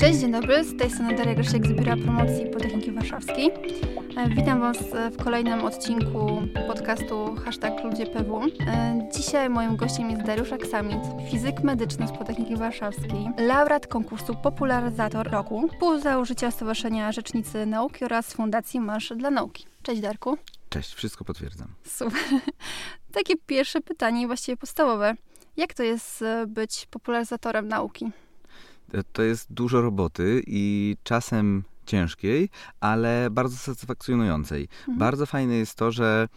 Cześć, dzień dobry. Z tej strony Daria Grzesiek z Biura Promocji Politechniki Warszawskiej. E, Witam Was w kolejnym odcinku podcastu Hashtag Ludzie PW. E, Dzisiaj moim gościem jest Dariusz Aksamit, fizyk medyczny z Politechniki Warszawskiej, laureat konkursu Popularyzator Roku, współzałożyciel Stowarzyszenia Rzecznicy Nauki oraz Fundacji Marsz dla Nauki. Cześć Darku. Cześć, wszystko potwierdzam. Super. Takie pierwsze pytanie, właściwie podstawowe. Jak to jest e, być popularyzatorem nauki? E, To jest dużo roboty i czasem ciężkiej, ale bardzo satysfakcjonującej. Mhm. Bardzo fajne jest to, że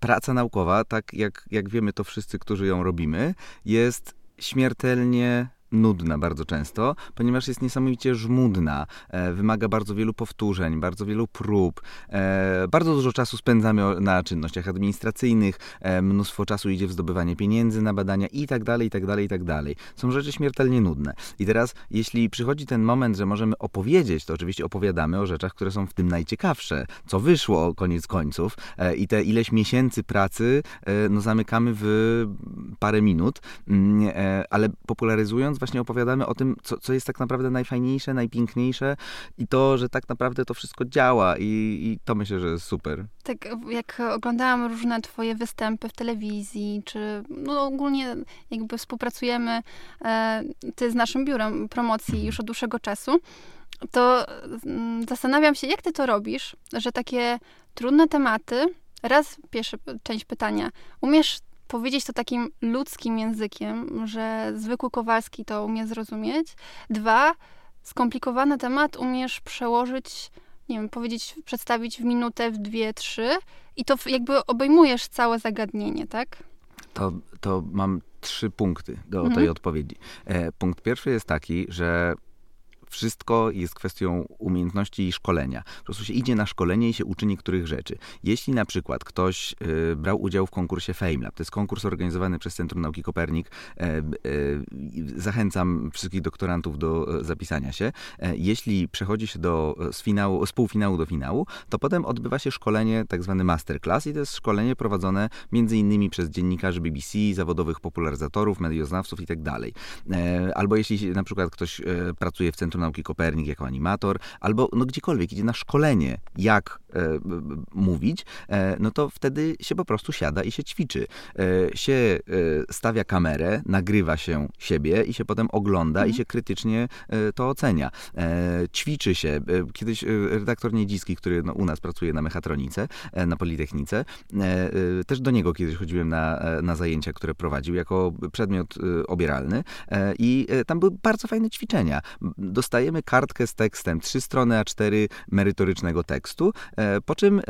praca naukowa, tak jak, jak wiemy to wszyscy, którzy ją robimy, jest śmiertelnie nudna bardzo często, ponieważ jest niesamowicie żmudna, e, wymaga bardzo wielu powtórzeń, bardzo wielu prób, e, bardzo dużo czasu spędzamy na czynnościach administracyjnych, e, mnóstwo czasu idzie w zdobywanie pieniędzy na badania i tak dalej, i tak dalej, i tak dalej. Są rzeczy śmiertelnie nudne. I teraz, jeśli przychodzi ten moment, że możemy opowiedzieć, to oczywiście opowiadamy o rzeczach, które są w tym najciekawsze, co wyszło koniec końców e, i te ileś miesięcy pracy e, no, zamykamy w parę minut, Mm, e, ale popularyzując właśnie opowiadamy o tym, co, co jest tak naprawdę najfajniejsze, najpiękniejsze i to, że tak naprawdę to wszystko działa i, i to myślę, że jest super. Tak jak oglądałam różne twoje występy w telewizji, czy no ogólnie jakby współpracujemy e, ty z naszym biurem promocji już od dłuższego czasu, to mm, zastanawiam się, jak ty to robisz, że takie trudne tematy, raz pierwsza część pytania, umiesz powiedzieć to takim ludzkim językiem, że zwykły Kowalski to umie zrozumieć. Dwa, skomplikowany temat umiesz przełożyć nie wiem, powiedzieć, przedstawić w minutę, w dwie, trzy i to jakby obejmujesz całe zagadnienie, tak? To, to mam trzy punkty do Mhm. tej odpowiedzi. E, punkt pierwszy jest taki, że wszystko jest kwestią umiejętności i szkolenia. Po prostu się idzie na szkolenie i się uczy niektórych rzeczy. Jeśli na przykład ktoś e, brał udział w konkursie FameLab, to jest konkurs organizowany przez Centrum Nauki Kopernik, e, e, zachęcam wszystkich doktorantów do e, zapisania się. Jeśli przechodzi się do, z, finału, z półfinału do finału, to potem odbywa się szkolenie, tak zwany masterclass i to jest szkolenie prowadzone między innymi przez dziennikarzy BBC, zawodowych popularyzatorów, medioznawców i tak Albo jeśli na przykład ktoś pracuje w Centrum Nauki Kopernik jako animator, albo no gdziekolwiek idzie na szkolenie, jak mówić, e, no to wtedy się po prostu siada i się ćwiczy. E, Się e, stawia kamerę, nagrywa się siebie i się potem ogląda i Mhm. się krytycznie e, to ocenia. E, Ćwiczy się. E, Kiedyś e, redaktor Niedziski, który no, u nas pracuje na mechatronice, e, na Politechnice, e, e, też do niego kiedyś chodziłem na, e, na zajęcia, które prowadził jako przedmiot e, obieralny e, i e, tam były bardzo fajne ćwiczenia. Dostajemy kartkę z tekstem, trzy strony A4 merytorycznego tekstu, e, po czym e,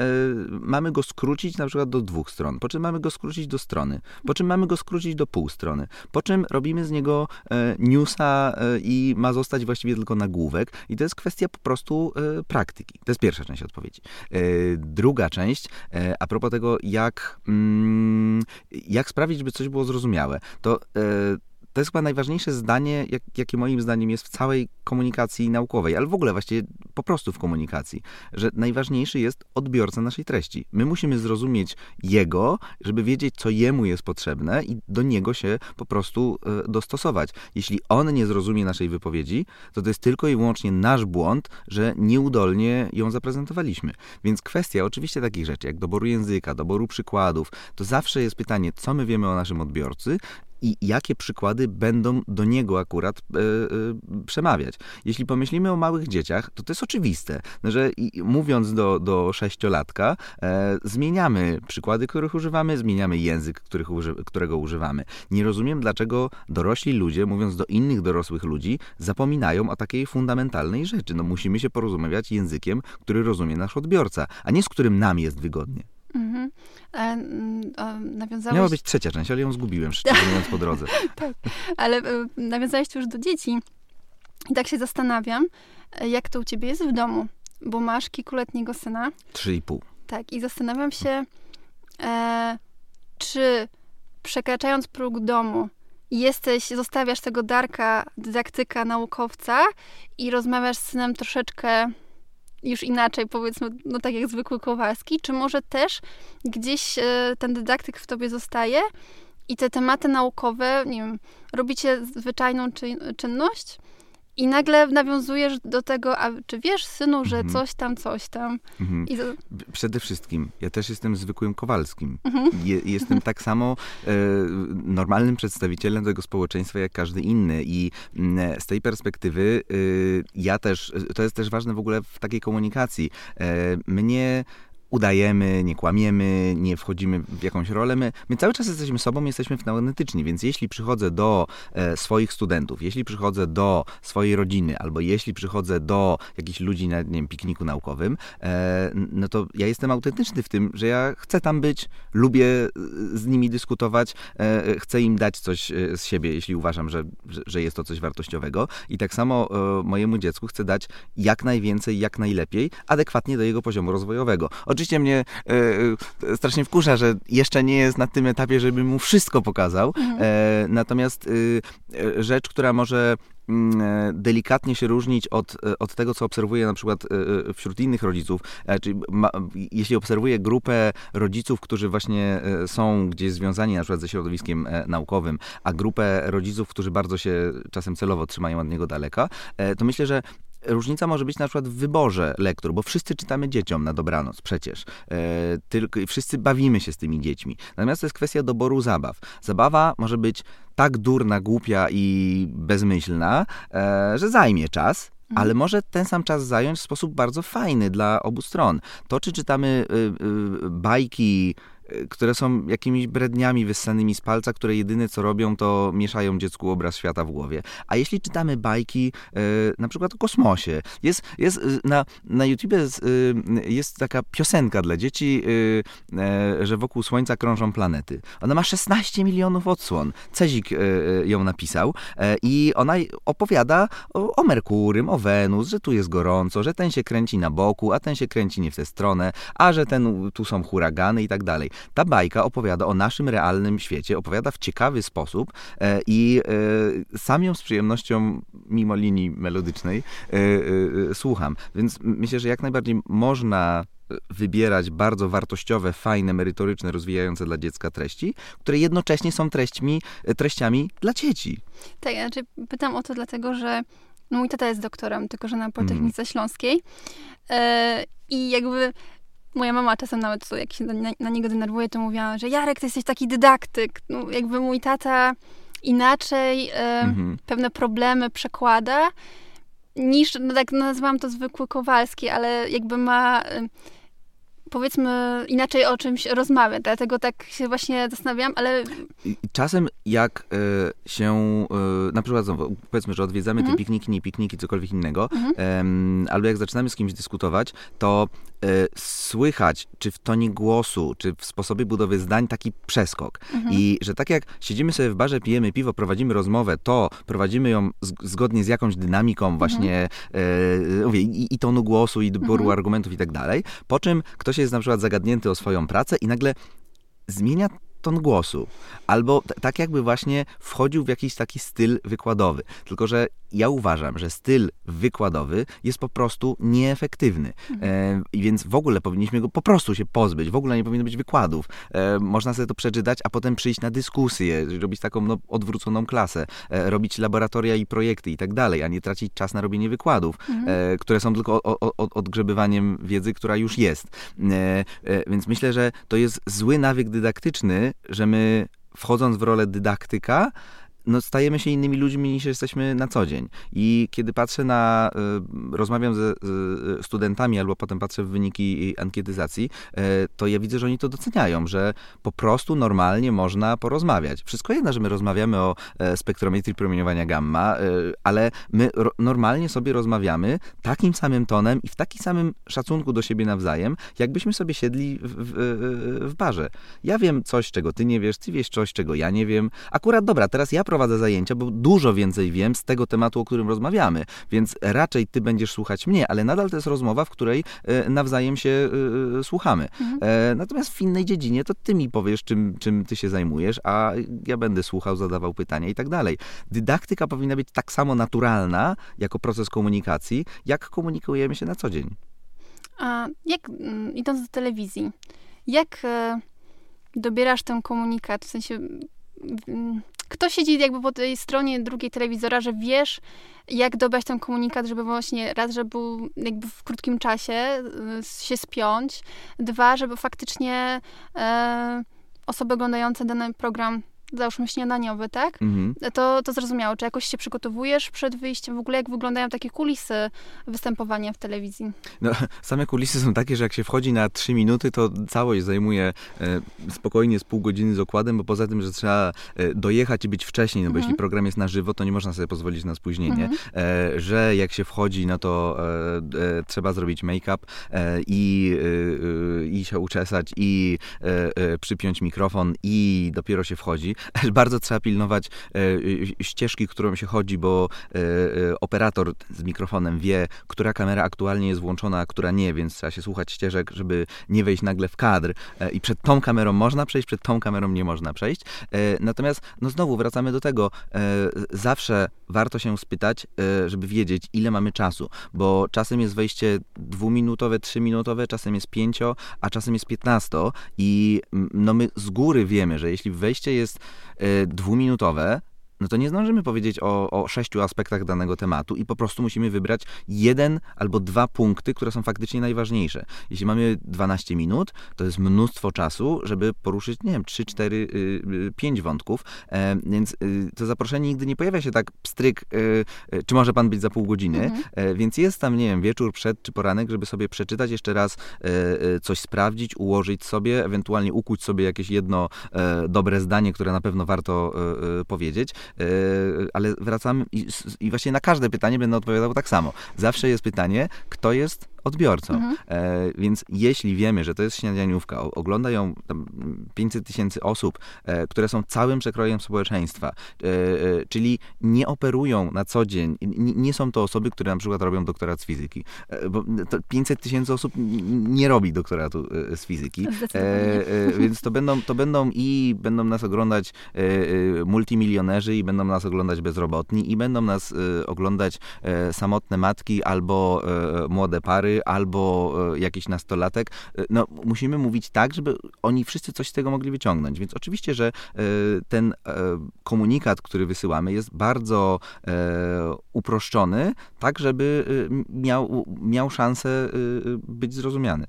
mamy go skrócić na przykład do dwóch stron, po czym mamy go skrócić do strony, po czym mamy go skrócić do pół strony, po czym robimy z niego e, newsa e, i ma zostać właściwie tylko nagłówek i to jest kwestia po prostu e, praktyki. To jest pierwsza część odpowiedzi. E, Druga część, e, a propos tego, jak, mm, jak sprawić, żeby coś było zrozumiałe, to e, to jest chyba najważniejsze zdanie, jak, jakie moim zdaniem jest w całej komunikacji naukowej, ale w ogóle właściwie po prostu w komunikacji, że najważniejszy jest odbiorca naszej treści. My musimy zrozumieć jego, żeby wiedzieć, co jemu jest potrzebne i do niego się po prostu e, dostosować. Jeśli on nie zrozumie naszej wypowiedzi, to to jest tylko i wyłącznie nasz błąd, że nieudolnie ją zaprezentowaliśmy. Więc kwestia oczywiście takich rzeczy, jak doboru języka, doboru przykładów, to zawsze jest pytanie, co my wiemy o naszym odbiorcy i jakie przykłady będą do niego akurat e, e, przemawiać. Jeśli pomyślimy o małych dzieciach, to to jest oczywiste, że mówiąc do, do sześciolatka, e, zmieniamy przykłady, których używamy, zmieniamy język, których uży, którego używamy. Nie rozumiem, dlaczego dorośli ludzie, mówiąc do innych dorosłych ludzi, zapominają o takiej fundamentalnej rzeczy. No, musimy się porozumiewać językiem, który rozumie nasz odbiorca, a nie z którym nam jest wygodnie. Mhm. E, nawiązałeś, Miała być trzecia część, ale ją zgubiłem, szczerze mówiąc, po drodze. ale e, nawiązałeś już do dzieci. I tak się zastanawiam, e, jak to u ciebie jest w domu, bo masz kilkuletniego syna. Trzy i pół. Tak, i zastanawiam się, e, czy przekraczając próg domu, jesteś, zostawiasz tego Darka, dydaktyka, naukowca i rozmawiasz z synem troszeczkę już inaczej, powiedzmy, no tak jak zwykły Kowalski, czy może też gdzieś e, ten dydaktyk w tobie zostaje, i te tematy naukowe, nie wiem, robicie zwyczajną czynność, i nagle nawiązujesz do tego, a czy wiesz, synu, że mhm. coś tam, coś tam. Mhm. I... Przede wszystkim, ja też jestem zwykłym Kowalskim. Mhm. Je, jestem tak samo e, normalnym przedstawicielem tego społeczeństwa, jak każdy inny. I m, mm, z tej perspektywy e, ja też, to jest też ważne w ogóle w takiej komunikacji. E, mnie udajemy, nie kłamiemy, nie wchodzimy w jakąś rolę. My, my cały czas jesteśmy sobą, jesteśmy autentyczni, więc jeśli przychodzę do e, swoich studentów, jeśli przychodzę do swojej rodziny, albo jeśli przychodzę do jakichś ludzi na nie wiem, pikniku naukowym, e, no to ja jestem autentyczny w tym, że ja chcę tam być, lubię e, z nimi dyskutować, e, chcę im dać coś e, z siebie, jeśli uważam, że, że, że, jest to coś wartościowego. I tak samo e, mojemu dziecku chcę dać jak najwięcej, jak najlepiej, adekwatnie do jego poziomu rozwojowego. Oczywiście mnie e, strasznie wkurza, że jeszcze nie jest na tym etapie, żeby mu wszystko pokazał. Mhm. E, natomiast e, rzecz, która może mm, e, delikatnie się różnić od, e, od tego, co obserwuję na przykład wśród innych rodziców. Czyli ma, jeśli obserwuję grupę rodziców, którzy właśnie są gdzieś związani na przykład ze środowiskiem naukowym, a grupę rodziców, którzy bardzo się czasem celowo trzymają od niego daleka, to myślę, że różnica może być na przykład w wyborze lektur, bo wszyscy czytamy dzieciom na dobranoc przecież. E, tylko wszyscy bawimy się z tymi dziećmi. Natomiast to jest kwestia doboru zabaw. Zabawa może być tak durna, głupia i bezmyślna, e, że zajmie czas, mhm. ale może ten sam czas zająć w sposób bardzo fajny dla obu stron. To, czy czytamy y, y, bajki które są jakimiś bredniami wyssanymi z palca, które jedyne co robią, to mieszają dziecku obraz świata w głowie. A jeśli czytamy bajki, y, na przykład o kosmosie, jest, jest y, na, na YouTube jest, jest taka piosenka dla dzieci, że wokół Słońca krążą planety. Ona ma 16 milionów odsłon. Cezik ją napisał i ona opowiada o, o Merkurym, o Wenus, że tu jest gorąco, że ten się kręci na boku, a ten się kręci nie w tę stronę, a że ten, tu są huragany i tak dalej. Ta bajka opowiada o naszym realnym świecie, opowiada w ciekawy sposób e, i e, sam ją z przyjemnością, mimo linii melodycznej, e, słucham. Więc myślę, że jak najbardziej można wybierać bardzo wartościowe, fajne, merytoryczne, rozwijające dla dziecka treści, które jednocześnie są treśćmi, treściami dla dzieci. Tak, znaczy pytam o to dlatego, że no mój tata jest doktorem, tylko że na Politechnice mm. Śląskiej yy, i jakby Moja mama czasem nawet, jak się na, na, niego denerwuje, to mówiła, że Jarek, ty jesteś taki dydaktyk. No, jakby mój tata inaczej e, mhm. pewne problemy przekłada niż, no tak nazywam to zwykły Kowalski, ale jakby ma... E, powiedzmy inaczej o czymś rozmawiać. Dlatego tak się właśnie zastanawiam, ale... Czasem jak y, się, y, na przykład znowu, powiedzmy, że odwiedzamy mhm. te pikniki, nie pikniki, cokolwiek innego, mhm. y, albo jak zaczynamy z kimś dyskutować, to E, słychać, czy w tonie głosu, czy w sposobie budowy zdań taki przeskok. Mhm. I że tak jak siedzimy sobie w barze, pijemy piwo, prowadzimy rozmowę, to prowadzimy ją zgodnie z jakąś dynamiką mhm. właśnie mhm. e, mówię, i, i, tonu głosu, i doboru mhm. argumentów i tak dalej, po czym ktoś jest na przykład zagadnięty o swoją pracę i nagle zmienia ton głosu. Albo tak jakby właśnie wchodził w jakiś taki styl wykładowy. Tylko, że ja uważam, że styl wykładowy jest po prostu nieefektywny. Mhm. E, więc w ogóle powinniśmy go po prostu się pozbyć. W ogóle nie powinno być wykładów. E, można sobie to przeczytać, a potem przyjść na dyskusję, robić taką no, odwróconą klasę, e, robić laboratoria i projekty i tak dalej, a nie tracić czas na robienie wykładów, mhm. E, które są tylko o, o, o, odgrzebywaniem wiedzy, która już jest. E, e, więc myślę, że to jest zły nawyk dydaktyczny, że my wchodząc w rolę dydaktyka, no, stajemy się innymi ludźmi niż jesteśmy na co dzień. I kiedy patrzę na, y, rozmawiam ze y, studentami, albo potem patrzę w wyniki ankietyzacji, y, to ja widzę, że oni to doceniają, że po prostu normalnie można porozmawiać. Wszystko jedno, że my rozmawiamy o e, spektrometrii promieniowania gamma, ale my normalnie sobie rozmawiamy takim samym tonem i w takim samym szacunku do siebie nawzajem, jakbyśmy sobie siedli w, w, w barze. Ja wiem coś, czego ty nie wiesz, ty wiesz coś, czego ja nie wiem. Akurat dobra, teraz ja prowadzę prowadzę zajęcia, bo dużo więcej wiem z tego tematu, o którym rozmawiamy, więc raczej ty będziesz słuchać mnie, ale nadal to jest rozmowa, w której e, nawzajem się e, e, słuchamy. Mhm. Natomiast w innej dziedzinie to ty mi powiesz, czym, czym ty się zajmujesz, a ja będę słuchał, zadawał pytania i tak dalej. Dydaktyka powinna być tak samo naturalna jako proces komunikacji, jak komunikujemy się na co dzień. A jak, mm, idąc do telewizji, jak dobierasz ten komunikat, w sensie kto siedzi jakby po tej stronie drugiej telewizora, że wiesz, jak dobrać ten komunikat, żeby właśnie raz, żeby był jakby w krótkim czasie y, się spiąć, dwa, żeby faktycznie e, osoby oglądające dany program załóżmy śniadaniowy, tak? Mhm. To, to zrozumiało. Czy jakoś się przygotowujesz przed wyjściem? W ogóle jak wyglądają takie kulisy występowania w telewizji? No, same kulisy są takie, że jak się wchodzi na trzy minuty, to całość zajmuje e, spokojnie z pół godziny z okładem, bo poza tym, że trzeba e, dojechać i być wcześniej, no bo mhm. jeśli program jest na żywo, to nie można sobie pozwolić na spóźnienie. Mhm. E, że jak się wchodzi, no to e, e, trzeba zrobić make-up e, i, i się uczesać i przypiąć mikrofon i dopiero się wchodzi. bardzo trzeba pilnować e, ścieżki, którą się chodzi, bo e, e, operator z mikrofonem wie, która kamera aktualnie jest włączona, a która nie, więc trzeba się słuchać ścieżek, żeby nie wejść nagle w kadr. I przed tą kamerą można przejść, przed tą kamerą nie można przejść. Natomiast, no znowu wracamy do tego, zawsze warto się spytać, żeby wiedzieć, ile mamy czasu, bo czasem jest wejście dwuminutowe, trzyminutowe, czasem jest pięcio, a czasem jest piętnasto i no my z góry wiemy, że jeśli wejście jest Y, dwuminutowe, no to nie zdążymy powiedzieć o, o sześciu aspektach danego tematu i po prostu musimy wybrać jeden albo dwa punkty, które są faktycznie najważniejsze. Jeśli mamy 12 minut, to jest mnóstwo czasu, żeby poruszyć, nie wiem, 3, 4, 5 wątków, e, więc y, to zaproszenie nigdy nie pojawia się tak pstryk, y, y, czy może pan być za pół godziny, mhm. E, więc jest tam, nie wiem, wieczór, przed czy poranek, żeby sobie przeczytać jeszcze raz e, coś sprawdzić, ułożyć sobie, ewentualnie ukuć sobie jakieś jedno dobre zdanie, które na pewno warto powiedzieć. E, ale wracam i, i właśnie na każde pytanie będę odpowiadał tak samo. Zawsze jest pytanie, kto jest odbiorcą. Mhm. E, więc jeśli wiemy, że to jest śniadaniówka, ogląda ją 500 tysięcy osób, e, które są całym przekrojem społeczeństwa, e, e czyli nie operują na co dzień, nie, nie, są to osoby, które na przykład robią doktorat z fizyki, e, bo 500 tysięcy osób nie robi doktoratu e, z fizyki, więc to będą, to będą i będą nas oglądać multimilionerzy i będą nas oglądać bezrobotni i będą nas oglądać samotne matki albo młode pary, albo e, jakiś nastolatek, e, no musimy mówić tak, żeby oni wszyscy coś z tego mogli wyciągnąć. Więc oczywiście, że e, ten komunikat, który wysyłamy jest bardzo uproszczony, tak żeby miał, miał szansę być zrozumiany.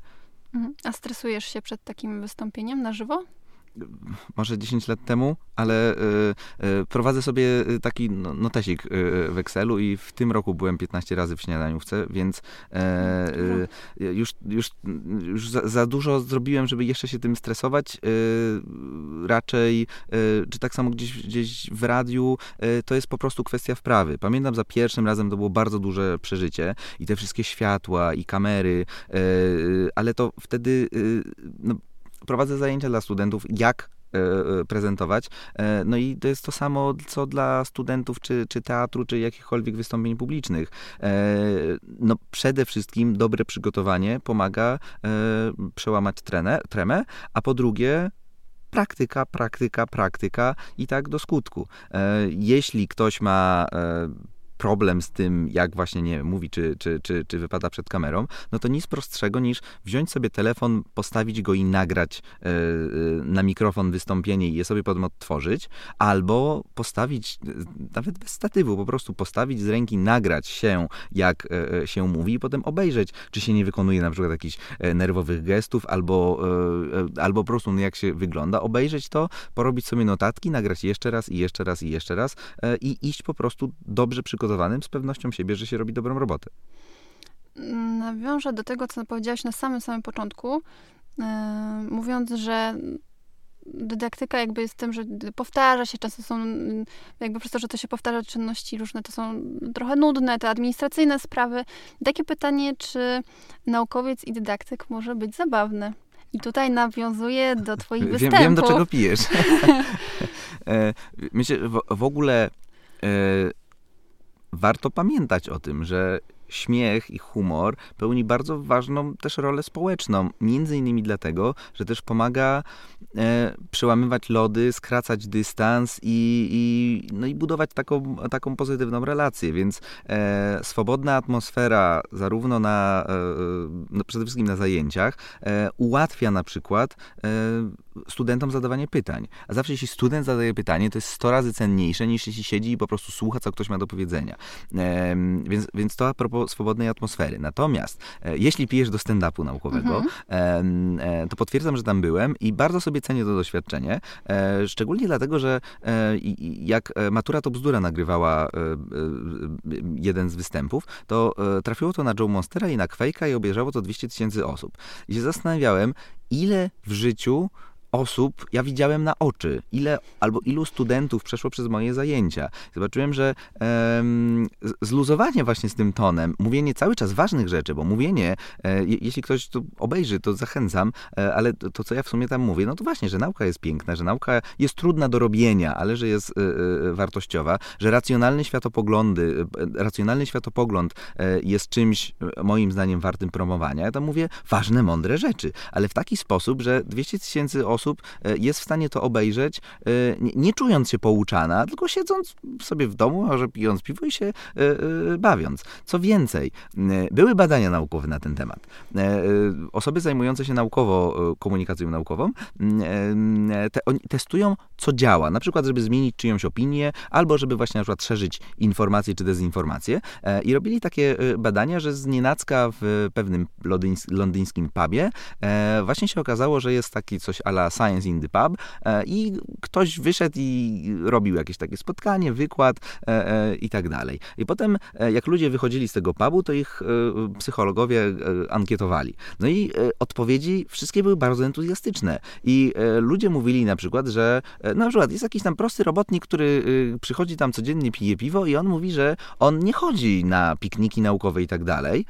Mhm. A stresujesz się przed takim wystąpieniem na żywo? Może 10 lat temu, ale y, y, prowadzę sobie y, taki no, notesik w Excelu i w tym roku byłem 15 razy w śniadaniówce, więc e, już, już, już za, za, dużo zrobiłem, żeby jeszcze się tym stresować. Raczej, czy tak samo gdzieś, gdzieś w radiu, to jest po prostu kwestia wprawy. Pamiętam za pierwszym razem to było bardzo duże przeżycie i te wszystkie światła i kamery, ale to wtedy no, prowadzę zajęcia dla studentów, jak e, e, prezentować. E, no i to jest to samo, co dla studentów czy, czy teatru, czy jakichkolwiek wystąpień publicznych. No przede wszystkim dobre przygotowanie pomaga przełamać trenę, tremę, a po drugie praktyka, praktyka, praktyka i tak do skutku. Jeśli ktoś ma problem z tym, jak właśnie, nie mówi, czy, czy, czy, czy wypada przed kamerą, no to nic prostszego niż wziąć sobie telefon, postawić go i nagrać yy, na mikrofon wystąpienie i je sobie potem odtworzyć, albo postawić, yy, nawet bez statywu, po prostu postawić z ręki, nagrać się, jak yy, się mówi i potem obejrzeć, czy się nie wykonuje na przykład jakichś nerwowych gestów, albo, albo po prostu no, jak się wygląda, obejrzeć to, porobić sobie notatki, nagrać jeszcze raz i jeszcze raz i jeszcze raz i iść po prostu dobrze przygotowany przygotowanym, z pewnością siebie, że się robi dobrą robotę. Nawiążę do tego, co powiedziałaś na samym samym początku, yy, mówiąc, że dydaktyka jakby jest tym, że powtarza się, często są, jakby przez to, że to się powtarza, czynności różne, to są trochę nudne, te administracyjne sprawy. Takie pytanie, czy naukowiec i dydaktyk może być zabawny? I tutaj nawiązuję do twoich wiem, występów. Wiem, do czego pijesz. E, myślę, w, w ogóle e, warto pamiętać o tym, że śmiech i humor pełni bardzo ważną też rolę społeczną. Między innymi dlatego, że też pomaga e, przełamywać lody, skracać dystans i, i, no i budować taką, taką pozytywną relację. Więc e, swobodna atmosfera, zarówno na, e, no przede wszystkim na zajęciach, e, ułatwia na przykład e, studentom zadawanie pytań. A zawsze jeśli student zadaje pytanie, to jest 100 razy cenniejsze niż jeśli siedzi i po prostu słucha, co ktoś ma do powiedzenia. Więc, więc to a propos swobodnej atmosfery. Natomiast e, jeśli pijesz do stand-upu naukowego, mhm. to potwierdzam, że tam byłem i bardzo sobie cenię to doświadczenie. Szczególnie dlatego, że jak Matura to bzdura nagrywała jeden z występów, to trafiło to na Joe Monstera i na Quake'a i obejrzało to 200 tysięcy osób. I się zastanawiałem, ile w życiu osób ja widziałem na oczy, ile albo ilu studentów przeszło przez moje zajęcia. Zobaczyłem, że um, zluzowanie właśnie z tym tonem, mówienie cały czas ważnych rzeczy, bo mówienie, e, jeśli ktoś to obejrzy, to zachęcam, e, ale to, to, co ja w sumie tam mówię, no to właśnie, że nauka jest piękna, że nauka jest trudna do robienia, ale że jest e, e wartościowa, że racjonalne światopoglądy, e, racjonalny światopogląd e, jest czymś, moim zdaniem, wartym promowania. Ja tam mówię ważne, mądre rzeczy, ale w taki sposób, że 200 tysięcy osób e, jest w stanie to obejrzeć, e, nie, nie czując się pouczana, tylko siedząc sobie w domu, może pijąc piwo i się e, bawiąc. Co więcej, były badania naukowe na ten temat. Osoby zajmujące się naukowo komunikacją naukową te, testują, co działa. Na przykład, żeby zmienić czyjąś opinię, albo żeby właśnie na przykład szerzyć informacje czy dezinformacje. I robili takie badania, że z nienacka w pewnym londyńskim pubie właśnie się okazało, że jest taki coś ala Science in the Pub e, i ktoś wyszedł i robił jakieś takie spotkanie, wykład e, e, i tak dalej. I potem, jak ludzie wychodzili z tego pubu, to ich psychologowie ankietowali. No i odpowiedzi wszystkie były bardzo entuzjastyczne. I ludzie mówili na przykład, że na przykład jest jakiś tam prosty robotnik, który przychodzi tam codziennie, pije piwo i on mówi, że on nie chodzi na pikniki naukowe i tak dalej,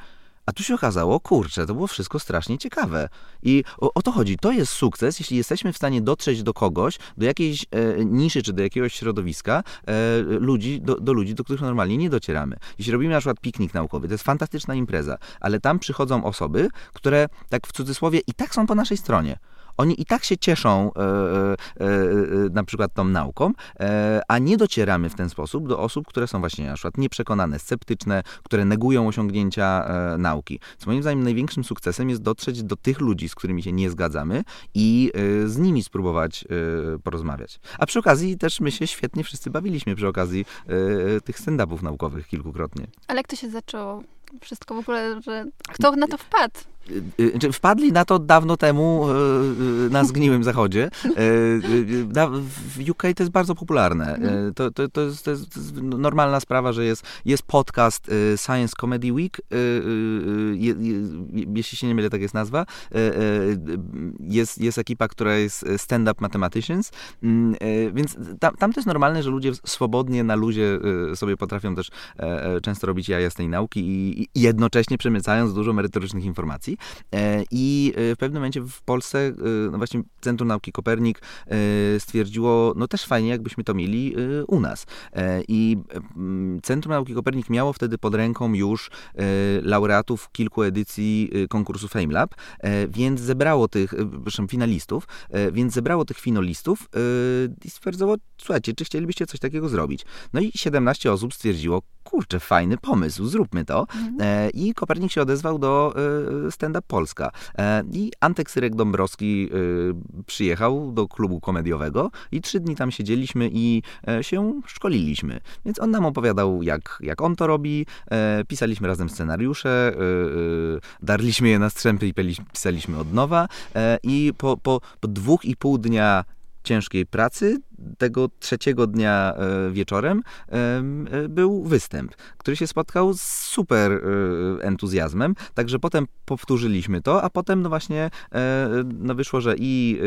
a tu się okazało, kurczę, to było wszystko strasznie ciekawe. I o, o to chodzi. To jest sukces, jeśli jesteśmy w stanie dotrzeć do kogoś, do jakiejś e, niszy czy do jakiegoś środowiska, e, ludzi, do, do, ludzi, do których normalnie nie docieramy. Jeśli robimy na przykład piknik naukowy, to jest fantastyczna impreza, ale tam przychodzą osoby, które tak w cudzysłowie i tak są po naszej stronie. Oni i tak się cieszą e, e, e, na przykład tą nauką, a nie docieramy w ten sposób do osób, które są właśnie na przykład nieprzekonane, sceptyczne, które negują osiągnięcia nauki. Co moim zdaniem największym sukcesem jest dotrzeć do tych ludzi, z którymi się nie zgadzamy i z nimi spróbować porozmawiać. A przy okazji też my się świetnie wszyscy bawiliśmy przy okazji tych stand-upów naukowych kilkukrotnie. Ale jak to się zaczęło? Wszystko w ogóle, że kto na to wpadł? Y, y, wpadli na to dawno temu y, na zgniłym zachodzie. W UK to jest bardzo popularne. Mhm. To, to, to, jest, to, jest, normalna sprawa, że jest, jest podcast Science Comedy Week, jeśli się nie mylę, tak jest nazwa. Jest, jest ekipa, która jest Stand Up Mathematicians, mm, więc tam, tam to jest normalne, że ludzie swobodnie na luzie sobie potrafią też często robić jaja z tej nauki i jednocześnie przemycając dużo merytorycznych informacji. E, I e, w pewnym momencie w Polsce, e, no właśnie Centrum Nauki Kopernik stwierdziło, no też fajnie, jakbyśmy to mieli u nas. I Centrum Nauki Kopernik miało wtedy pod ręką już laureatów kilku edycji konkursu FameLab, więc zebrało tych, proszę, finalistów, więc zebrało tych finalistów i stwierdzono, słuchajcie, czy chcielibyście coś takiego zrobić? No i 17 osób stwierdziło, kurczę, fajny pomysł, zróbmy to. Mhm. I Kopernik się odezwał do Stand Up Polska. E, I Antek Syrek Dąbrowski e, przyjechał do klubu komediowego i trzy dni tam siedzieliśmy i e, się szkoliliśmy. Więc on nam opowiadał, jak, jak on to robi. Pisaliśmy razem scenariusze, darliśmy je na strzępy i pisaliśmy od nowa. I po, po, po dwóch i pół dnia ciężkiej pracy tego trzeciego dnia e, wieczorem e, był występ, który się spotkał z super e, entuzjazmem, także potem powtórzyliśmy to, a potem no właśnie no wyszło, że i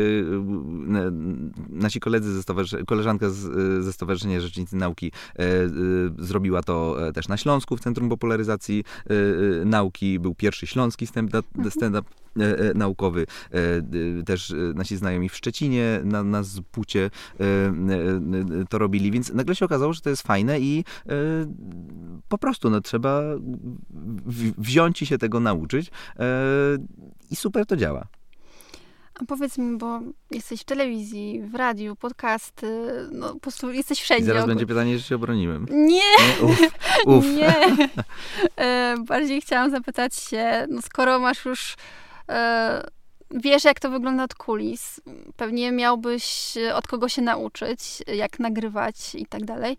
nasi koledzy ze stowarzyszenia, koleżanka z, ze Stowarzyszenia Rzecznicy Nauki zrobiła to też na Śląsku w Centrum Popularyzacji Nauki, był pierwszy śląski stand-up stand naukowy, też nasi znajomi w Szczecinie na, na Zpucie E, to robili, więc nagle się okazało, że to jest fajne i e, po prostu no, trzeba wziąć się tego nauczyć e, i super to działa. A powiedz mi, bo jesteś w telewizji, w radiu, podcasty, no po prostu jesteś wszędzie. I zaraz będzie pytanie, że się obroniłem. Nie! nie? Uf, uf. Nie! bardziej chciałam zapytać się, no skoro masz już wiesz, jak to wygląda od kulis. Pewnie miałbyś od kogo się nauczyć, jak nagrywać i tak dalej.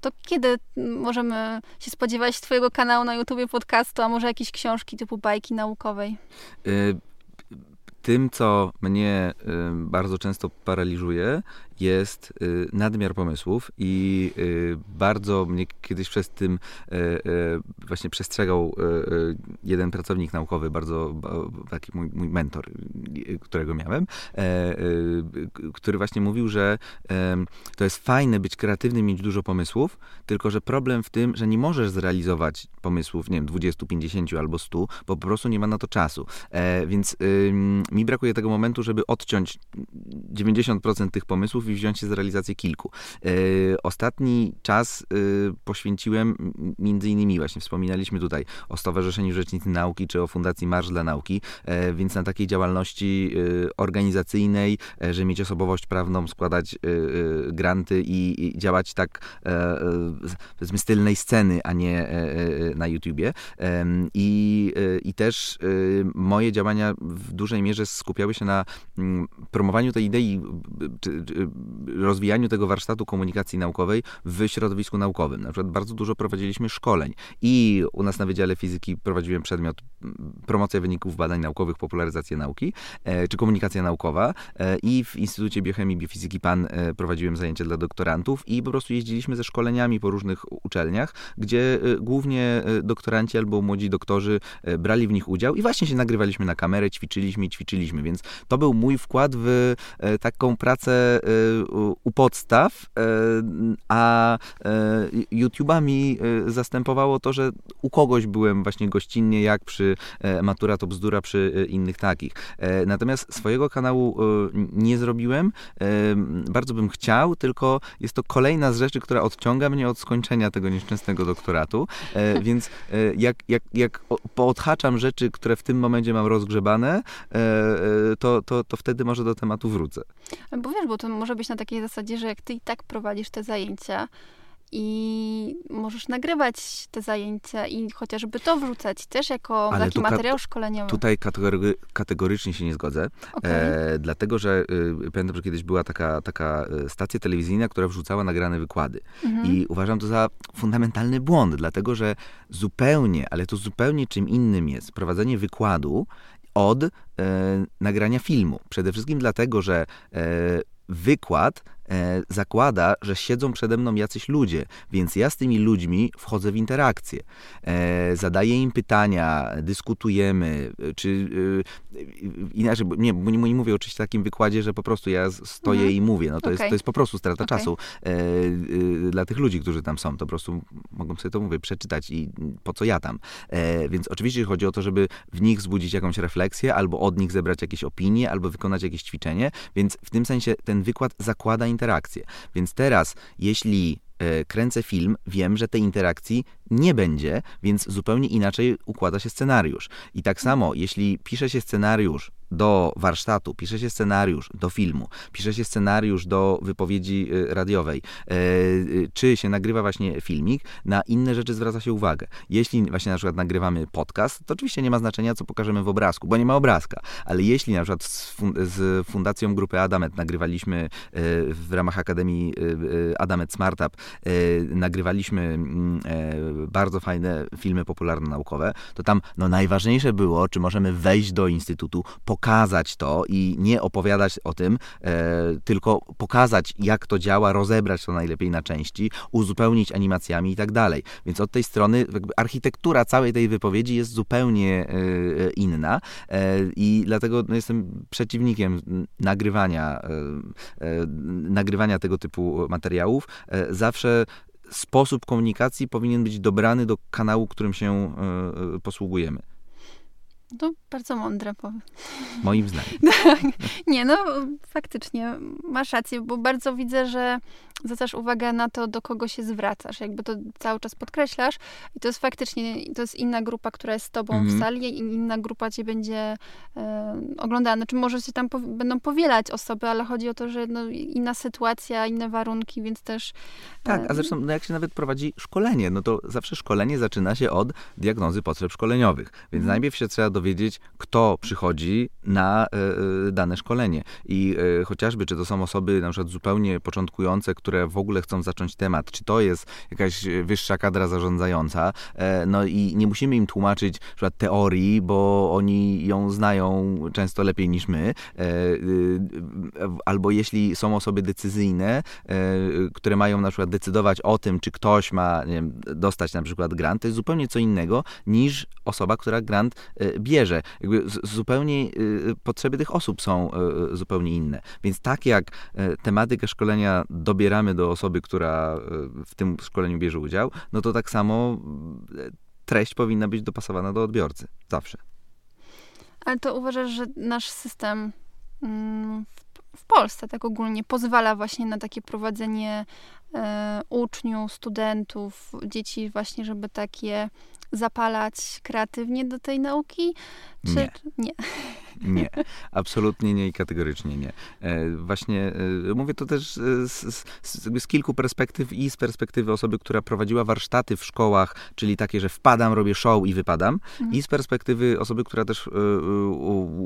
To kiedy możemy się spodziewać Twojego kanału na YouTubie, podcastu, a może jakieś książki typu bajki naukowej? Y tym, co mnie y, bardzo często paraliżuje, jest y, nadmiar pomysłów i y, bardzo mnie kiedyś przez tym właśnie przestrzegał jeden pracownik naukowy, bardzo taki mój, mój mentor, którego miałem, e, który właśnie mówił, że to jest fajne być kreatywnym, mieć dużo pomysłów, tylko że problem w tym, że nie możesz zrealizować pomysłów, nie wiem, 20, 50 albo 100, bo po prostu nie ma na to czasu. E, więc mi brakuje tego momentu, żeby odciąć 90% tych pomysłów i wziąć się z realizacji kilku. E, ostatni czas e, poświęciłem między innymi, właśnie wspominaliśmy tutaj o Stowarzyszeniu Rzecznicy Nauki, czy o Fundacji Marsz dla Nauki, e, więc na takiej działalności organizacyjnej, że mieć osobowość prawną, składać granty i, działać tak z tylnej sceny, a nie na YouTubie. I, i też moje działania w dużej mierze skupiały się na mm, promowaniu tej idei, rozwijaniu tego warsztatu komunikacji naukowej w środowisku naukowym. Na przykład bardzo dużo prowadziliśmy szkoleń i u nas na Wydziale Fizyki prowadziłem przedmiot mm, promocja wyników badań naukowych, popularyzacja nauki, e, czy komunikacja naukowa e, i w Instytucie Biochemii i Biofizyki PAN e, prowadziłem zajęcia dla doktorantów i po prostu jeździliśmy ze szkoleniami po różnych uczelniach, gdzie głównie doktoranci albo młodzi doktorzy brali w nich udział i właśnie się nagrywaliśmy na kamerę, ćwiczyliśmy i ćwiczyliśmy, więc to był mój wkład w taką pracę u podstaw, e, a e, YouTube'a mi e, zastępowało to, że u kogoś byłem właśnie gościnnie, jak przy Matura to bzdura, przy innych takich. Natomiast swojego kanału nie zrobiłem. Bardzo bym chciał, tylko jest to kolejna z rzeczy, która odciąga mnie od skończenia tego nieszczęsnego doktoratu. Więc jak, jak, jak poodhaczam rzeczy, które w tym momencie mam rozgrzebane, to, to, to wtedy może do tematu wrócę. Bo wiesz, bo to może być na takiej zasadzie, że jak ty i tak prowadzisz te zajęcia i możesz nagrywać te zajęcia i chociażby to wrzucać też jako Ale taki materiał szkoleniowy. Tutaj kategory, kategorycznie się nie zgodzę, okay. e, dlatego że y, pamiętam, że kiedyś była taka, taka y, stacja telewizyjna, która wrzucała nagrane wykłady mhm. i uważam to za fundamentalny błąd, dlatego że zupełnie, ale to zupełnie czym innym jest prowadzenie wykładu od e, nagrania filmu. Przede wszystkim dlatego, że e, wykład e, zakłada, że siedzą przede mną jacyś ludzie, więc ja z tymi ludźmi wchodzę w interakcję. E, zadaję im pytania, dyskutujemy, czy e, inaczej, nie, nie, nie mówię oczywiście o takim wykładzie, że po prostu ja stoję mhm. i mówię. No to, okay. jest, to jest po prostu strata okay. czasu dla tych ludzi, którzy tam są. To po prostu mogą sobie to, mówię, przeczytać i po co ja tam. Więc oczywiście chodzi o to, żeby w nich wzbudzić jakąś refleksję, albo od nich zebrać jakieś opinie, albo wykonać jakieś ćwiczenie, więc w tym sensie ten wykład zakłada interakcję. Więc teraz, jeśli e, kręcę film, wiem, że tej interakcji nie będzie, więc zupełnie inaczej układa się scenariusz. I tak samo, jeśli pisze się scenariusz do warsztatu, pisze się scenariusz do filmu, pisze się scenariusz do wypowiedzi y, radiowej, e, y, czy się nagrywa właśnie filmik, na inne rzeczy zwraca się uwagę. Jeśli właśnie na przykład nagrywamy podcast, to oczywiście nie ma znaczenia, co pokażemy w obrazku, bo nie ma obrazka, ale jeśli na przykład z, Fundacją Grupy Adamet nagrywaliśmy e, w ramach Akademii e, Adamet Smartup, nagrywaliśmy mm, bardzo fajne filmy popularno-naukowe, to tam no, najważniejsze było, czy możemy wejść do instytutu, pokazać to i nie opowiadać o tym, e, tylko pokazać, jak to działa, rozebrać to najlepiej na części, uzupełnić animacjami i tak dalej. Więc od tej strony architektura całej tej wypowiedzi jest zupełnie e, inna e, i dlatego no, jestem przeciwnikiem nagrywania, nagrywania tego typu materiałów. Zawsze sposób komunikacji powinien być dobrany do kanału, którym się posługujemy. To bardzo mądre powiem. Moim zdaniem. Nie, no faktycznie masz rację, bo bardzo widzę, że zwracasz uwagę na to, do kogo się zwracasz. Jakby to cały czas podkreślasz. I to jest faktycznie, to jest inna grupa, która jest z tobą mm -hmm. w mhm. sali i inna grupa cię będzie e, oglądała. Znaczy może się tam po, będą powielać osoby, ale chodzi o to, że no, inna sytuacja, inne warunki, więc też... E, tak, a zresztą no, jak się nawet prowadzi szkolenie, no to zawsze szkolenie zaczyna się od diagnozy potrzeb szkoleniowych. Więc -hmm. najpierw się trzeba dowiedzieć, kto przychodzi na dane szkolenie. I chociażby, czy to są osoby na przykład zupełnie początkujące, które w ogóle chcą zacząć temat, czy to jest jakaś wyższa kadra zarządzająca, no i nie musimy im tłumaczyć na przykład teorii, bo oni ją znają często lepiej niż my, albo jeśli są osoby decyzyjne, które mają na przykład decydować o tym, czy ktoś ma wiem, dostać na przykład grant, to jest zupełnie co innego niż osoba, która grant e, bierze. Jakby zupełnie e, potrzeby tych osób są e, zupełnie inne. Więc tak jak tematykę szkolenia dobieramy do osoby, która w tym szkoleniu bierze udział, no to tak samo treść powinna być dopasowana do odbiorcy. Zawsze. Ale to uważasz, że nasz system mm, w Polsce tak ogólnie pozwala właśnie na takie prowadzenie uczniów, studentów, dzieci właśnie, żeby takie zapalać kreatywnie do tej nauki? Czy nie. nie? Nie, absolutnie nie i kategorycznie nie. E, właśnie e, mówię to też z, z, z, kilku perspektyw i z perspektywy osoby, która prowadziła warsztaty w szkołach, czyli takie, że wpadam, robię show i wypadam, mhm. i z perspektywy osoby, która też e,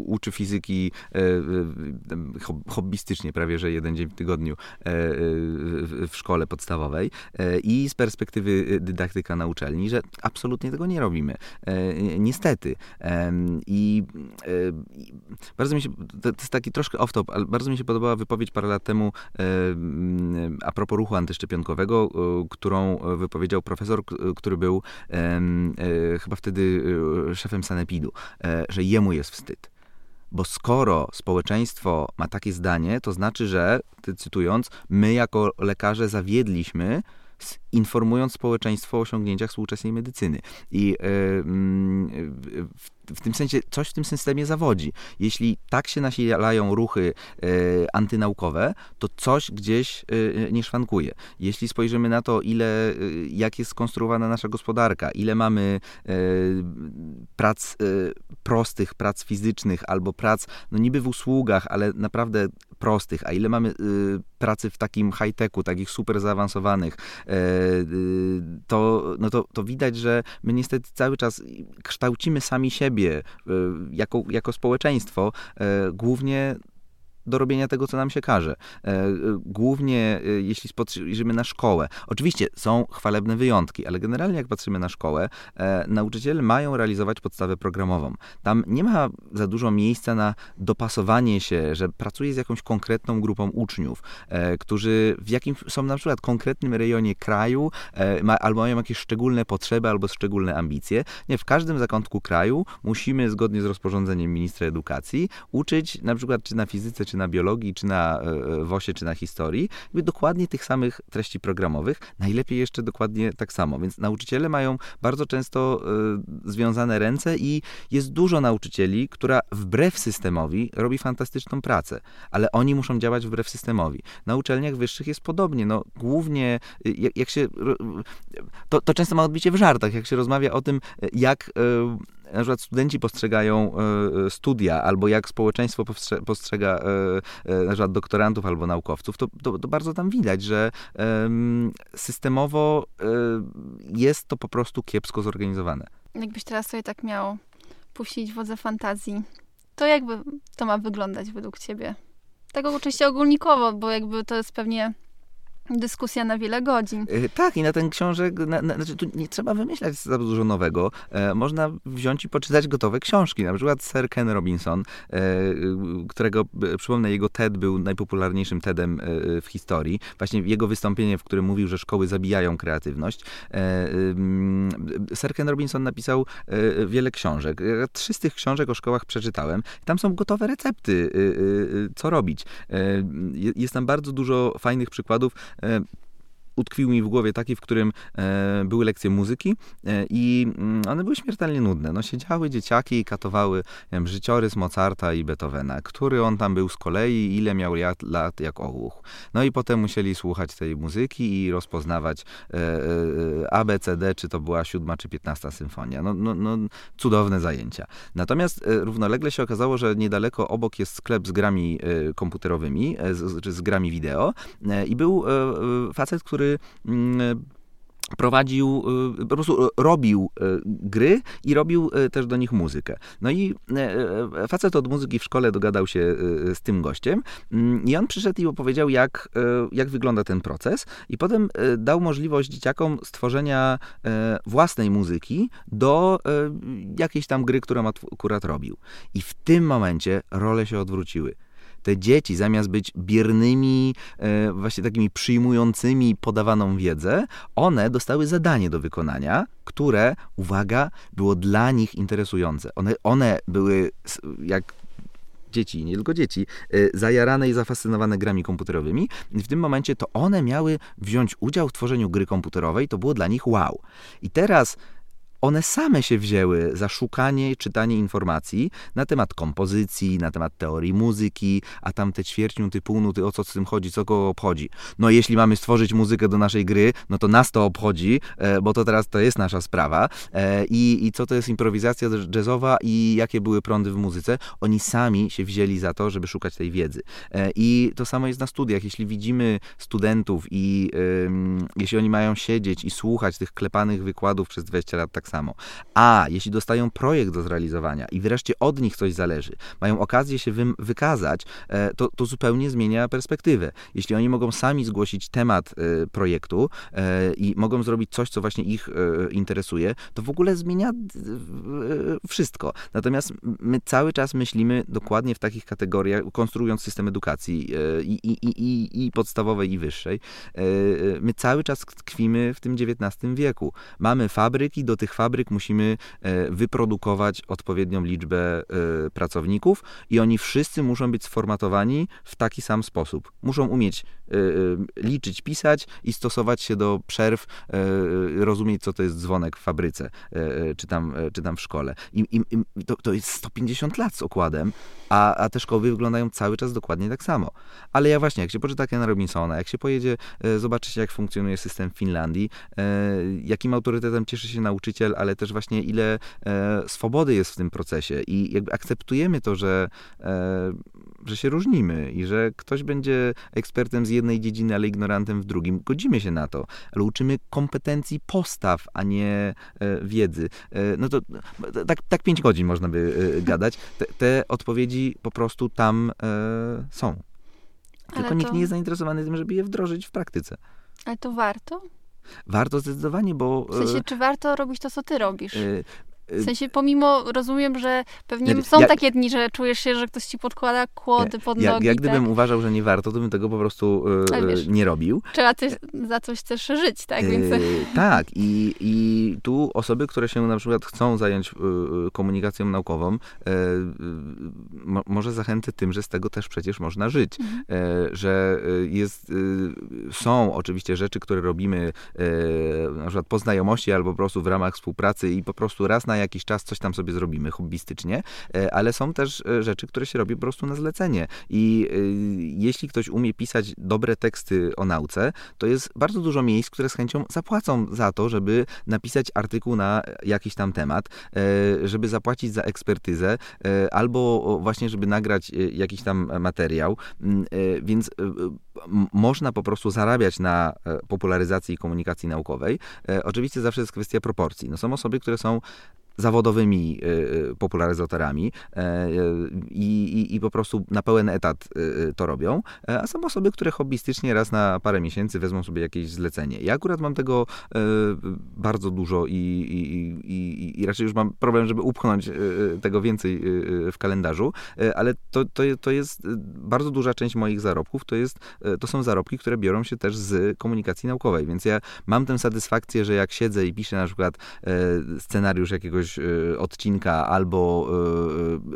uczy fizyki hobbystycznie, prawie że jeden dzień w tygodniu w szkole podstawowej, i z perspektywy dydaktyka na uczelni, że absolutnie tego nie robimy. Niestety. I bardzo mi się, to jest taki troszkę off-top, ale bardzo mi się podobała wypowiedź parę lat temu a propos ruchu antyszczepionkowego, którą wypowiedział profesor, który był e, chyba wtedy e, szefem Sanepidu, e, że jemu jest wstyd. Bo skoro społeczeństwo ma takie zdanie, to znaczy, że, cytując, my jako lekarze zawiedliśmy, informując społeczeństwo o osiągnięciach współczesnej medycyny. I yy, w w tym sensie coś w tym systemie zawodzi. Jeśli tak się nasilają ruchy e, antynaukowe, to coś gdzieś e, nie szwankuje. Jeśli spojrzymy na to, ile, e, jak jest skonstruowana nasza gospodarka, ile mamy e, prac e, prostych, prac fizycznych albo prac, no niby w usługach, ale naprawdę prostych, a ile mamy pracy w takim high-techu, takich super zaawansowanych, e, to, no to, to widać, że my niestety cały czas kształcimy sami siebie y, jako, jako społeczeństwo, e, głównie do robienia tego, co nam się każe. E, głównie e, jeśli spojrzymy na szkołę. Oczywiście są chwalebne wyjątki, ale generalnie jak patrzymy na szkołę, e, nauczyciele mają realizować podstawę programową. Tam nie ma za dużo miejsca na dopasowanie się, że pracuje z jakąś konkretną grupą uczniów, którzy w jakimś są na przykład konkretnym rejonie kraju, albo mają jakieś szczególne potrzeby, albo szczególne ambicje. Nie, w każdym zakątku kraju musimy zgodnie z rozporządzeniem ministra edukacji uczyć na przykład czy na fizyce, czy czy na biologii, czy na e, e, WOSie, czy na historii, jakby dokładnie tych samych treści programowych, najlepiej jeszcze dokładnie tak samo. Więc nauczyciele mają bardzo często y, związane ręce i jest dużo nauczycieli, która wbrew systemowi robi fantastyczną pracę, ale oni muszą działać wbrew systemowi. Na uczelniach wyższych jest podobnie. No, głównie jak, się. To, to często ma odbicie w żartach, jak się rozmawia o tym, jak na przykład studenci postrzegają e, e, studia, albo jak społeczeństwo postrzega e, na przykład doktorantów albo naukowców, to, to, to bardzo tam widać, że systemowo jest to po prostu kiepsko zorganizowane. Jakbyś teraz sobie tak miał puścić wodze fantazji, to jakby to ma wyglądać według ciebie? Tak oczywiście ogólnikowo, bo jakby to jest pewnie dyskusja na wiele godzin. E, tak, i na ten książek, na, na, znaczy tu nie trzeba wymyślać za dużo nowego. E, można wziąć i poczytać gotowe książki. Na przykład Sir Ken Robinson, e, którego, e, przypomnę, jego TED był najpopularniejszym TEDem e, w historii. Właśnie jego wystąpienie, w którym mówił, że szkoły zabijają kreatywność. E, Sir Ken Robinson napisał wiele książek. Trzy z tych książek o szkołach przeczytałem. Tam są gotowe recepty, co robić. Jest tam bardzo dużo fajnych przykładów Uh, utkwił mi w głowie taki, w którym e, były lekcje muzyki e, i mm, one były śmiertelnie nudne. No, siedziały dzieciaki i katowały wiem, życiorys Mozarta i Beethovena, który on tam był z kolei, ile miał lat, lat jak ogłuch. No i potem musieli słuchać tej muzyki i rozpoznawać e, e, A, B, C, D, czy to była siódma, czy piętnasta symfonia. No, no, no, cudowne zajęcia. Natomiast e, równolegle się okazało, że niedaleko obok jest sklep z grami e, komputerowymi, z, z grami wideo i był facet, który mm, prowadził, y, po prostu y, robił y, gry i robił też do nich muzykę. No i facet od muzyki w szkole dogadał się z tym gościem mm, i on przyszedł i opowiedział, jak, jak wygląda ten proces i potem dał możliwość dzieciakom stworzenia własnej muzyki do jakiejś tam gry, którą akurat robił. I w tym momencie role się odwróciły te dzieci, zamiast być biernymi, e, właśnie takimi przyjmującymi podawaną wiedzę, one dostały zadanie do wykonania, które, uwaga, było dla nich interesujące. One, one były jak dzieci, nie tylko dzieci, e, zajarane i zafascynowane grami komputerowymi. W tym momencie to one miały wziąć udział w tworzeniu gry komputerowej, to było dla nich wow. I teraz one same się wzięły za szukanie i czytanie informacji na temat kompozycji, na temat teorii muzyki, a tam te ćwierćnuty, półnuty, o co z tym chodzi, co go obchodzi. No jeśli mamy stworzyć muzykę do naszej gry, no to nas to obchodzi, e, bo to teraz to jest nasza sprawa. E, I, i co to jest improwizacja jazzowa i jakie były prądy w muzyce. Oni sami się wzięli za to, żeby szukać tej wiedzy. E, I to samo jest na studiach. Jeśli widzimy studentów i jeśli oni mają siedzieć i słuchać tych klepanych wykładów przez 20 lat tak samo, samo. A jeśli dostają projekt do zrealizowania i wreszcie od nich coś zależy, mają okazję się wy wykazać, e, to, to zupełnie zmienia perspektywę. Jeśli oni mogą sami zgłosić temat e, projektu e, i mogą zrobić coś, co właśnie ich interesuje, to w ogóle zmienia wszystko. Natomiast my cały czas myślimy dokładnie w takich kategoriach, konstruując system edukacji i, i, i, i podstawowej, i wyższej. My cały czas tkwimy w tym XIX wieku. Mamy fabryki, do tych fabryk fabryk musimy e, wyprodukować odpowiednią liczbę e, pracowników i oni wszyscy muszą być sformatowani w taki sam sposób. Muszą umieć e, liczyć, pisać i stosować się do przerw, rozumieć, co to jest dzwonek w fabryce czy tam, czy tam w szkole. I, i, to, to jest 150 lat z okładem, a, a te szkoły wyglądają cały czas dokładnie tak samo. Ale ja właśnie, jak się poczyta Kena Robinsona, jak się pojedzie, zobaczy się, jak funkcjonuje system w Finlandii, jakim autorytetem cieszy się nauczyciel, ale też właśnie ile e, swobody jest w tym procesie i jakby akceptujemy to, że, e, że się różnimy i że ktoś będzie ekspertem z jednej dziedziny, ale ignorantem w drugim. Godzimy się na to, ale uczymy kompetencji postaw, a nie e, wiedzy. No to tak, tak pięć godzin można by gadać. Te, te, odpowiedzi po prostu tam są. Tylko to... nikt nie jest zainteresowany tym, żeby je wdrożyć w praktyce. Ale to warto? Warto zdecydowanie, bo... W sensie, czy warto robić to, co ty robisz? W sensie, pomimo, rozumiem, że pewnie są ja, takie dni, że czujesz się, że ktoś ci podkłada kłody pod ja, nogi. Ja, gdybym tak? uważał, że nie warto, to bym tego po prostu e, wiesz, nie robił. Trzeba coś, za coś też żyć, tak? Więc... E, tak. I, I tu osoby, które się na przykład chcą zająć e, komunikacją naukową, mo, może zachęcę tym, że z tego też przecież można żyć. Mhm. E, że jest, są oczywiście rzeczy, które robimy na przykład po znajomości albo po prostu w ramach współpracy i po prostu raz na na jakiś czas coś tam sobie zrobimy hobbystycznie, e, ale są też e, rzeczy, które się robi po prostu na zlecenie. I e, jeśli ktoś umie pisać dobre teksty o nauce, to jest bardzo dużo miejsc, które z chęcią zapłacą za to, żeby napisać artykuł na jakiś tam temat, żeby zapłacić za ekspertyzę, albo właśnie, żeby nagrać jakiś tam materiał. Mm, więc można po prostu zarabiać na popularyzacji komunikacji naukowej. Oczywiście zawsze jest kwestia proporcji. No są osoby, które są zawodowymi y, y, popularyzatorami e, i, i, i, po prostu na pełen etat y, to robią, e, a są osoby, które hobbystycznie raz na parę miesięcy wezmą sobie jakieś zlecenie. Ja akurat mam tego e, bardzo dużo i, i, i raczej już mam problem, żeby upchnąć tego więcej w kalendarzu, ale to, to, to jest bardzo duża część moich zarobków, to, jest, to są zarobki, które biorą się też z komunikacji naukowej, więc ja mam tę satysfakcję, że jak siedzę i piszę na przykład scenariusz jakiegoś jakiegoś y, odcinka albo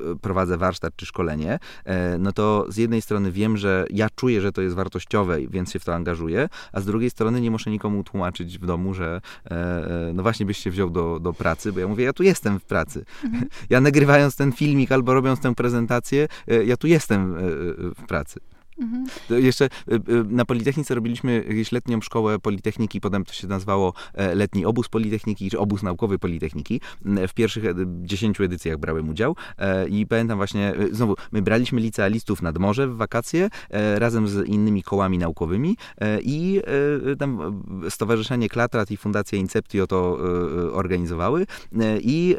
y, y, prowadzę warsztat czy szkolenie, e, no to z jednej strony wiem, że ja czuję, że to jest wartościowe, więc się w to angażuję, a z drugiej strony nie muszę nikomu tłumaczyć w domu, że e, e, no właśnie byś się wziął do, do pracy, bo ja mówię, ja tu jestem w pracy. Mhm. Ja nagrywając ten filmik albo robiąc tę prezentację, ja tu jestem w pracy. Mhm. Jeszcze y, y, na Politechnice robiliśmy jakąś letnią szkołę Politechniki, potem to się nazywało e, letni obóz Politechniki, czy obóz naukowy Politechniki. W pierwszych e, dziesięciu edycjach brałem udział e, i pamiętam właśnie, znowu, my braliśmy licealistów nad morze w wakacje razem z innymi kołami naukowymi i tam Stowarzyszenie Klatrat i Fundacja Inceptio to organizowały i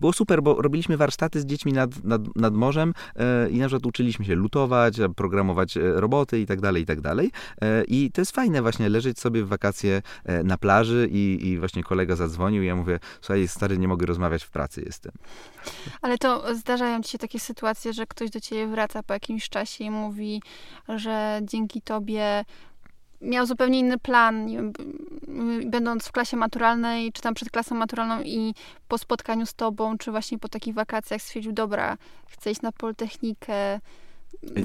było super, bo robiliśmy warsztaty z dziećmi nad, nad, nad morzem i na przykład uczyliśmy się lutować, programować E, roboty i tak dalej, i tak dalej. E, I to jest fajne właśnie leżeć sobie w wakacje e, na plaży i, i właśnie kolega zadzwonił i ja mówię, słuchaj, stary, nie mogę rozmawiać, w pracy jestem. Ale to zdarzają ci się takie sytuacje, że ktoś do ciebie wraca po jakimś czasie i mówi, że dzięki tobie miał zupełnie inny plan, będąc w klasie maturalnej, czy tam przed klasą maturalną i po spotkaniu z tobą, czy właśnie po takich wakacjach stwierdził, dobra, chcę iść na Politechnikę,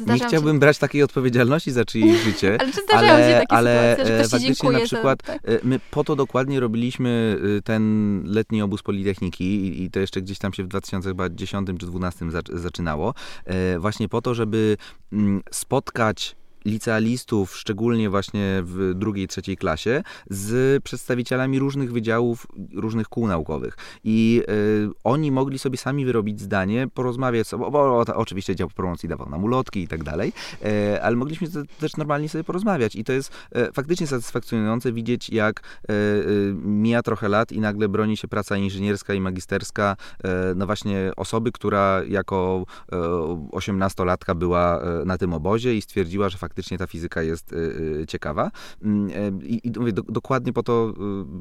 nie chciałbym się... brać takiej odpowiedzialności za czyjeś życie. ale czy zdarzają ale, się takie ale sytuacje, że ktoś faktycznie na przykład za, tak? E, my po to dokładnie robiliśmy y, ten letni obóz Politechniki i, i to jeszcze gdzieś tam się w 2010 czy 2012 zaczynało. E, właśnie po to, żeby mm, spotkać licealistów, szczególnie właśnie w drugiej, trzeciej klasie, z przedstawicielami różnych wydziałów, różnych kół naukowych. I y, oni mogli sobie sami wyrobić zdanie, porozmawiać sobie, bo, bo oczywiście dział promocji dawał nam ulotki i tak dalej, y, ale mogliśmy też normalnie sobie porozmawiać. I to jest y, faktycznie satysfakcjonujące widzieć, jak mija trochę lat i nagle broni się praca inżynierska i magisterska, no właśnie osoby, która jako osiemnastolatka była na tym obozie i stwierdziła, że faktycznie faktycznie ta fizyka jest y, y, ciekawa. Mm, e, I, i mówię, do, dokładnie po to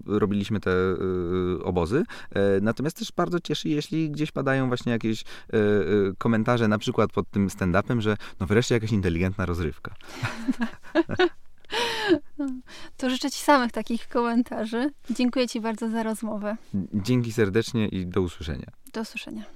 y, robiliśmy te obozy. E, natomiast też bardzo cieszy, jeśli gdzieś padają właśnie jakieś komentarze, na przykład pod tym stand-upem, że no wreszcie jakaś inteligentna rozrywka. To życzę Ci samych takich komentarzy. Dziękuję Ci bardzo za rozmowę. Dzięki serdecznie i do usłyszenia. Do usłyszenia.